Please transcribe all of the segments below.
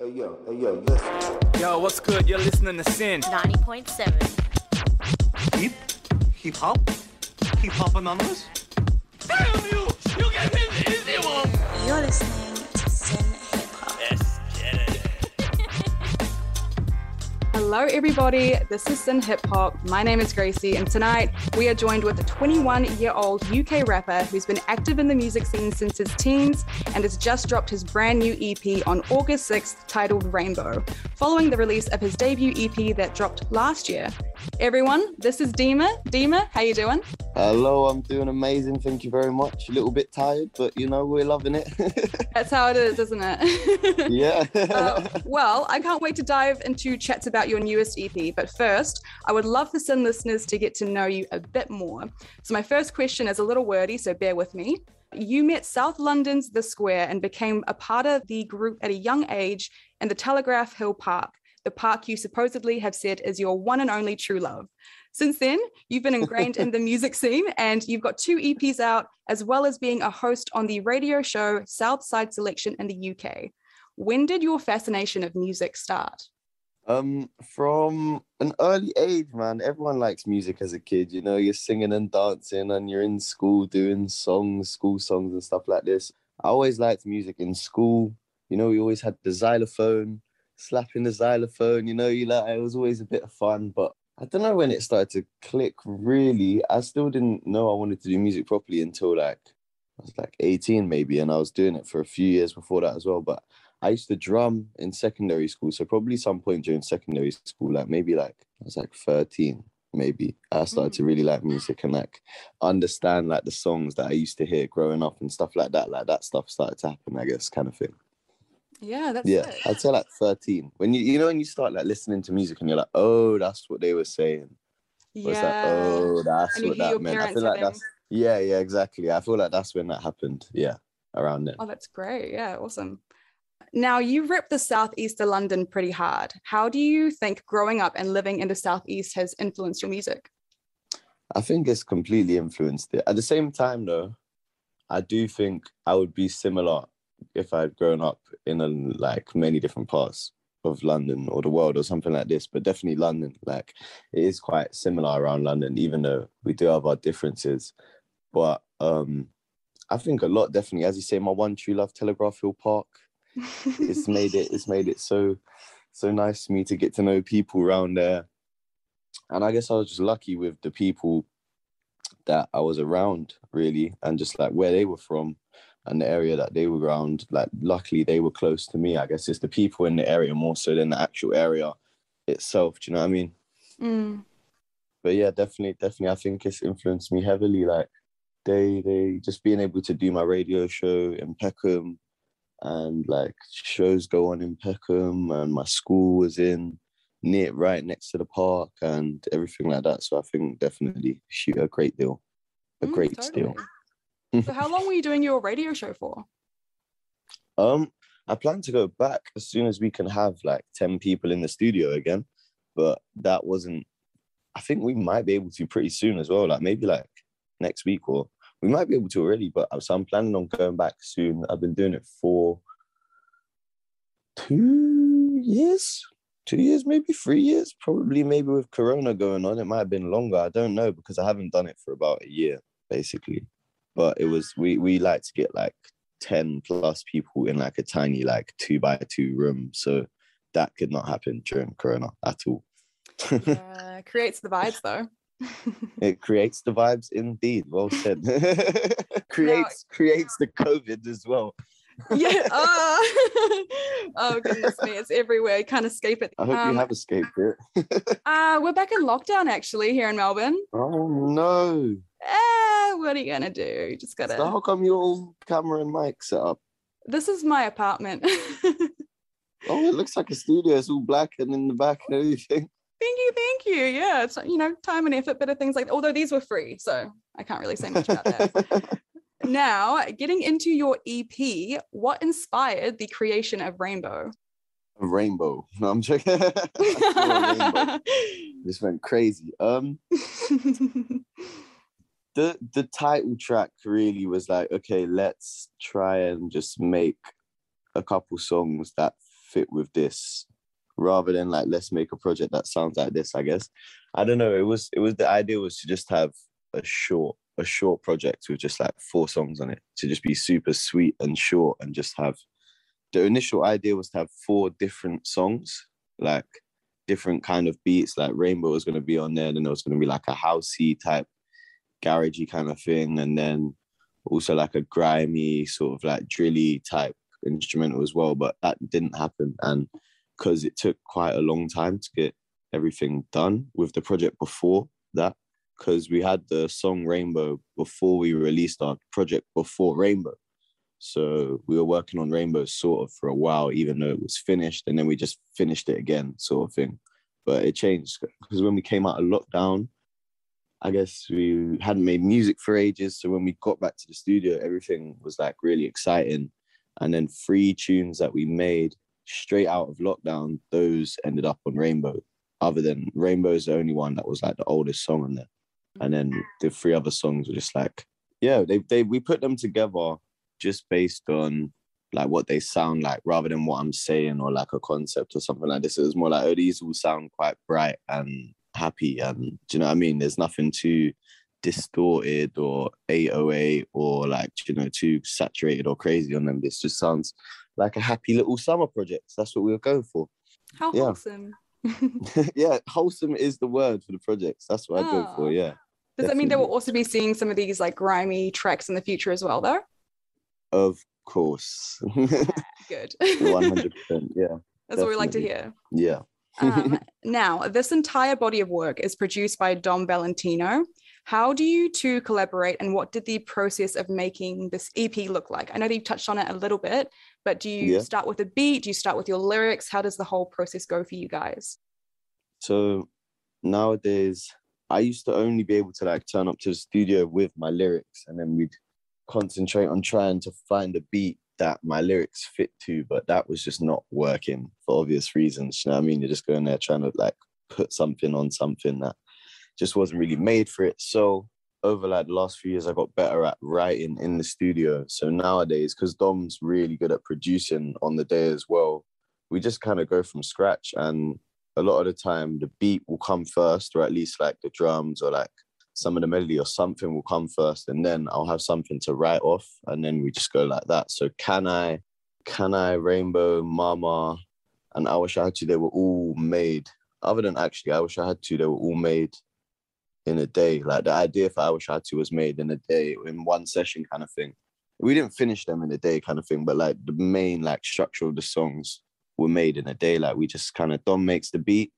Hey yo, hey yo, listen. Yo, what's good? You're listening to SYN. 90.7. Hip? Hip hop? Hip hop anonymous? Damn you! You get in the easy one! You're listening Hello, everybody. This is SYN Hip Hop. My name is Gracie, and tonight we are joined with a 21 year old UK rapper who's been active in the music scene since his teens and has just dropped his brand new EP on August 6th titled Rainbow, following the release of his debut EP that dropped last year. Everyone, this is Deema. Deema, how you doing? Hello, I'm doing amazing. Thank you very much. A little bit tired, but you know, we're loving it. That's how it is, isn't it? yeah. Uh, well, I can't wait to dive into chats about your newest EP. But first, I would love for SYN listeners to get to know you a bit more. So, my first question is a little wordy, so bear with me. You met South London's The Square and became a part of the group at a young age in the Telegraph Hill Park, the park you supposedly have said is your one and only true love. Since then, you've been ingrained in the music scene and you've got two EPs out, as well as being a host on the radio show Southside Selection in the UK. When did your fascination of music start? um, from an early age, man, everyone likes music as a kid. You know, you're singing and dancing, and you're in school doing songs, school songs, and stuff like this. I always liked music in school. You know, we always had the xylophone, slapping the xylophone. You know, you like it was always a bit of fun, but I don't know when it started to click. Really, I still didn't know I wanted to do music properly until like I was like 18 maybe, and I was doing it for a few years before that as well. But I used to drum in secondary school, so probably some point during secondary school, like maybe like I was like 13, maybe I started to mm. really like music and like understand like the songs that I used to hear growing up and stuff like that. Like that stuff started to happen, I guess, kind of thing. Yeah, that's Yeah, it. I'd say like 13. When you you know when you start like listening to music and you're like, oh, that's what they were saying. Or it's like, Yeah. oh, that's what that meant. I feel like that's yeah, yeah, exactly. I feel like that's when that happened. Yeah, around then. Oh, that's great. Yeah, awesome. Now, you rep the southeast of London pretty hard. How do you think growing up and living in the southeast has influenced your music? I think it's completely influenced it. At the same time, though, I do think I would be similar if I'd grown up in a, like many different parts of London or the world or something like this. But definitely London, like it is quite similar around London, even though we do have our differences. But um, I think a lot definitely, as you say, my one true love, Telegraph Hill Park. It's made it. It's made it so so nice for me to get to know people around there and I guess I was just lucky with the people that I was around, really, and just like where they were from and the area that they were around. Like, luckily, they were close to me. I guess it's the people in the area more so than the actual area itself. Do you know what I mean? Mm, But yeah, definitely, definitely, I think it's influenced me heavily. Like, they, they just being able to do my radio show in Peckham, and like shows go on in Peckham, and my school was in near right next to the park and everything like that. So I think definitely shoot a great deal, a mm, great totally. deal. So, how long were you doing your radio show for? Um, I plan to go back as soon as we can have like ten people in the studio again, but that wasn't. I think we might be able to pretty soon as well. Like maybe like next week or we might be able to already. But so I'm planning on going back soon. I've been doing it for two years, two years, maybe three years, probably maybe with Corona going on. It might have been longer. I don't know because I haven't done it for about a year basically. But it was we we like to get like 10 plus people in like a tiny like two by two room so that could not happen during corona at all yeah, creates the vibes though. it creates the vibes indeed well said creates creates the covid as well yeah. Uh, oh goodness me, it's everywhere. You can't escape it. i hope Um, you have escaped it uh, we're back in lockdown actually here in Melbourne. oh no Eh, what are you gonna do? You just gotta. so how come your camera and mic set up This is my apartment. oh it looks like a studio it's all black and in the back and everything Thank you, thank you. Yeah, it's you know time and effort, bit of things like. Although these were free, so I can't really say much about that. now, getting into your EP, what inspired the creation of Rainbow? rainbow no i'm joking rainbow. this went crazy um the the title track really was like okay let's try and just make a couple songs that fit with this rather than like let's make a project that sounds like this i guess. I don't know it was it was the idea was to just have a short a short project with just like four songs on it to just be super sweet and short and just have the initial idea was to have four different songs like different kind of beats like rainbow was going to be on there and then there was going to be like a housey type garagey kind of thing and then also like a grimy sort of like drilly type instrumental as well but that didn't happen. And because it took quite a long time to get everything done with the project before that because we had the song rainbow before we released our project before rainbow. So we were working on rainbow sort of for a while even though it was finished and then we just finished it again sort of thing. But it changed because when we came out of lockdown I guess we hadn't made music for ages. So when we got back to the studio, everything was like really exciting. And then three tunes that we made straight out of lockdown, those ended up on Rainbow. Other than Rainbow is the only one that was like the oldest song on there. And then the three other songs were just like, yeah, they they we put them together just based on like what they sound like rather than what I'm saying or like a concept or something like this. It was more like, oh, these will sound quite bright and happy and do you know what I mean? There's nothing too distorted or AOA oh or like you know too saturated or crazy on them. This just sounds like a happy little summer project. That's what we were going for. How Yeah. wholesome. yeah, wholesome is the word for the projects. That's what I go Oh. for. Ah. Yeah, Does that mean they will also be seeing some of these like grimy tracks in the future as well, though? of course, Good. one hundred percent. Yeah, That's what we like to hear. yeah. Um, now, this entire body of work is produced by Dom Valentino. How do you two collaborate, and what did the process of making this EP look like? I know that you touched on it a little bit, but do you Yeah. start with a beat? Do you start with your lyrics? How does the whole process go for you guys? So nowadays, I used to only be able to like turn up to the studio with my lyrics, and then we'd concentrate on trying to find a beat that my lyrics fit to, but that was just not working for obvious reasons. You know what I mean? You're just going there trying to like put something on something that just wasn't really made for it. So over like the last few years, I got better at writing in the studio. So nowadays, because Dom's really good at producing on the day as well, we just kind of go from scratch. And a lot of the time, the beat will come first, or at least like the drums or like some of the melody or something will come first, and then I'll have something to write off, and then we just go like that. So can I, can I, Rainbow, Mama, and I Wish I Had To, they were all made. Other than actually, I Wish I Had To, they were all made in a day. Like the idea for I Wish I Had To was made in a day, in one session kind of thing. We didn't finish them in a day kind of thing, but like the main like structure of the songs were made in a day. Like we just kind of Dom makes the beat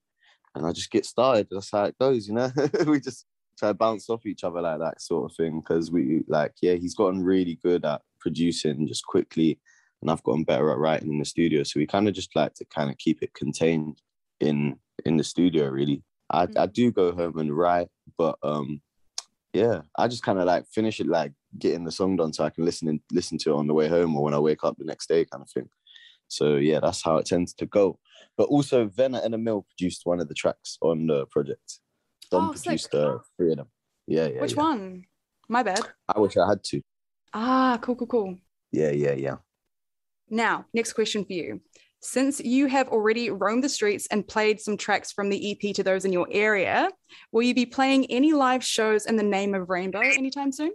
and I just get started. That's how it goes, you know? we just to bounce off each other like that sort of thing. Cause we like, yeah, he's gotten really good at producing just quickly and I've gotten better at writing in the studio. So we kind of just like to kind of keep it contained in in the studio really. I, I do go home and write, but um yeah, I just kind of like finish it like getting the song done so I can listen and listen to it on the way home or when I wake up the next day kind of thing. So yeah, that's how it tends to go. But also Venna and Emil produced one of the tracks on the project. Dom Oh, sick. produced uh, three of them. Yeah, yeah. Which yeah. one? My bad. I wish I had to. Ah, cool, cool, cool. Yeah, yeah, yeah. Now, next question for you. Since you have already roamed the streets and played some tracks from the EP to those in your area, will you be playing any live shows in the name of Rainbow anytime soon?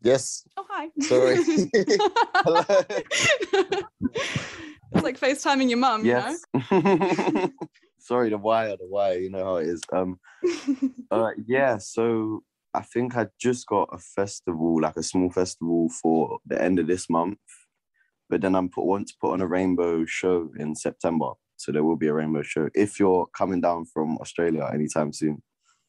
Yes. Oh, hi. Sorry. it's like FaceTiming your mum, yes. You know? Sorry, the wire, the wire, you know how it is. Um? Uh, yeah, so I think I just got a festival, like a small festival for the end of this month. But then I'm put want to put on a rainbow show in September. So there will be a rainbow show if you're coming down from Australia anytime soon.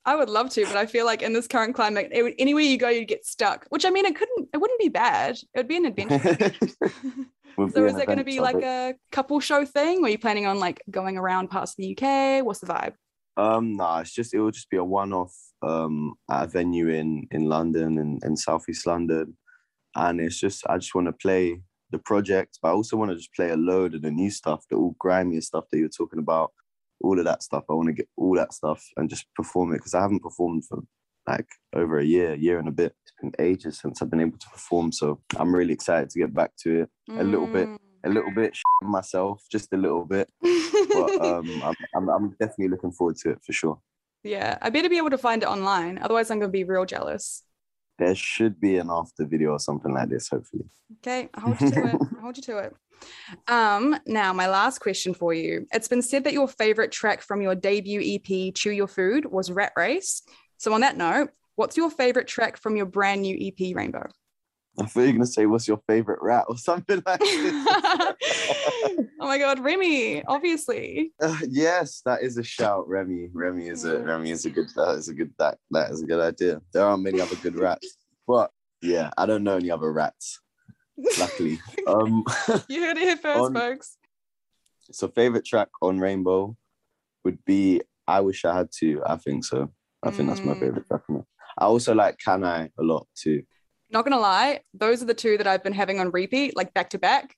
I would love to, but I feel like in this current climate, it would, anywhere you go, you'd get stuck. Which I mean, it couldn't, it wouldn't be bad. It would be an adventure. Would so is it going to be like a couple show thing? Or are you planning on like going around parts of the UK? What's the vibe? um nah, it's just it will just be a one-off um at a venue in in London and in Southeast London. And it's just I just want to play the project, but I also want to just play a load of the new stuff, the all grimy stuff that you're talking about, all of that stuff. I want to get all that stuff and just perform it because I haven't performed for like over a year, year and a bit. It's been ages since I've been able to perform. So I'm really excited to get back to it a little bit Mm. a little bit myself, just a little bit. But um, I'm, I'm I'm definitely looking forward to it for sure. yeah, I better be able to find it online. Otherwise, I'm going to be real jealous. There should be an after video or something like this, hopefully. Okay, I'll hold you to it. I'll hold you to it. Um, now my last question for you. It's been said that your favorite track from your debut EP, Chew Your Food, was Rat Race. So on that note, what's your favorite track from your brand new EP, Rainbow? I thought you were gonna say what's your favorite rat or something like this. oh my god, Remy, obviously. Uh, yes, that is a shout. Remy, Remy is a Remy is a good that is a good that that is a good idea. There aren't many other good rats, but yeah, I don't know any other rats. Luckily, um, You heard it here first, On- folks. so favorite track on Rainbow would be "I Wish I Had To." I think so. I think that's my Mm. favorite track. on it. I also like "Can I a lot too. Not gonna lie, those are the two that I've been having on repeat, like back to back.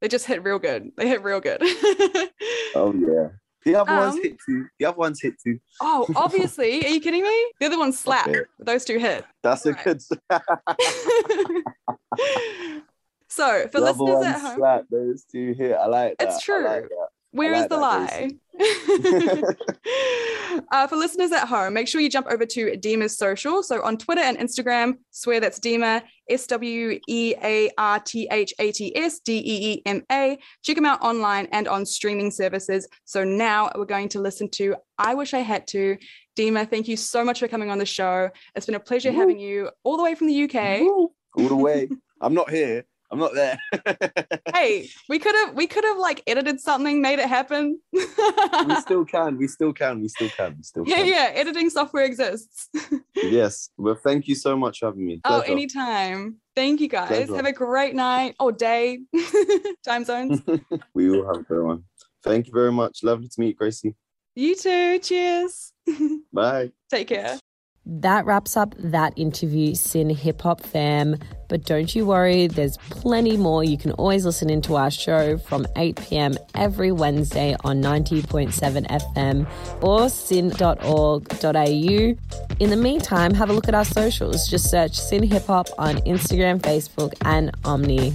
They just hit real good. They hit real good. Oh yeah, the other ones Um, hit too. The other ones hit too. oh, obviously. Are you kidding me? The other ones slap. Those two hit. That's a Right. good. so for the other listeners ones at home, slap. Those two hit. I like that. It's true. Like where I is the lie? uh, for listeners at home, make sure you jump over to Deema's social. So on Twitter and Instagram, swear that's Deema, S W E A R T H A T S D E E M A. Check them out online and on streaming services. So now we're going to listen to I Wish I Had To. Deema, thank you so much for coming on the show. It's been a pleasure Woo. having you all the way from the UK. Woo. All the way. I'm not here. I'm not there. hey, we could have we could have like edited something, made it happen. we still can. We still can. We still can. We still yeah, can. yeah, editing software exists. Yes. Well, thank you so much for having me. oh, anytime. Thank you guys. Pleasure. Have a great night or day. Time zones. we will have a good one. Thank you very much. Lovely to meet you, Gracie. you too. Cheers. Bye. Take care. That wraps up that interview, SYN Hip Hop fam. But don't you worry, there's plenty more. You can always listen into our show from 8 p.m. every Wednesday on 90.7 FM or syn.org.au. In the meantime, have a look at our socials. Just search SYN Hip Hop on Instagram, Facebook, and Omni.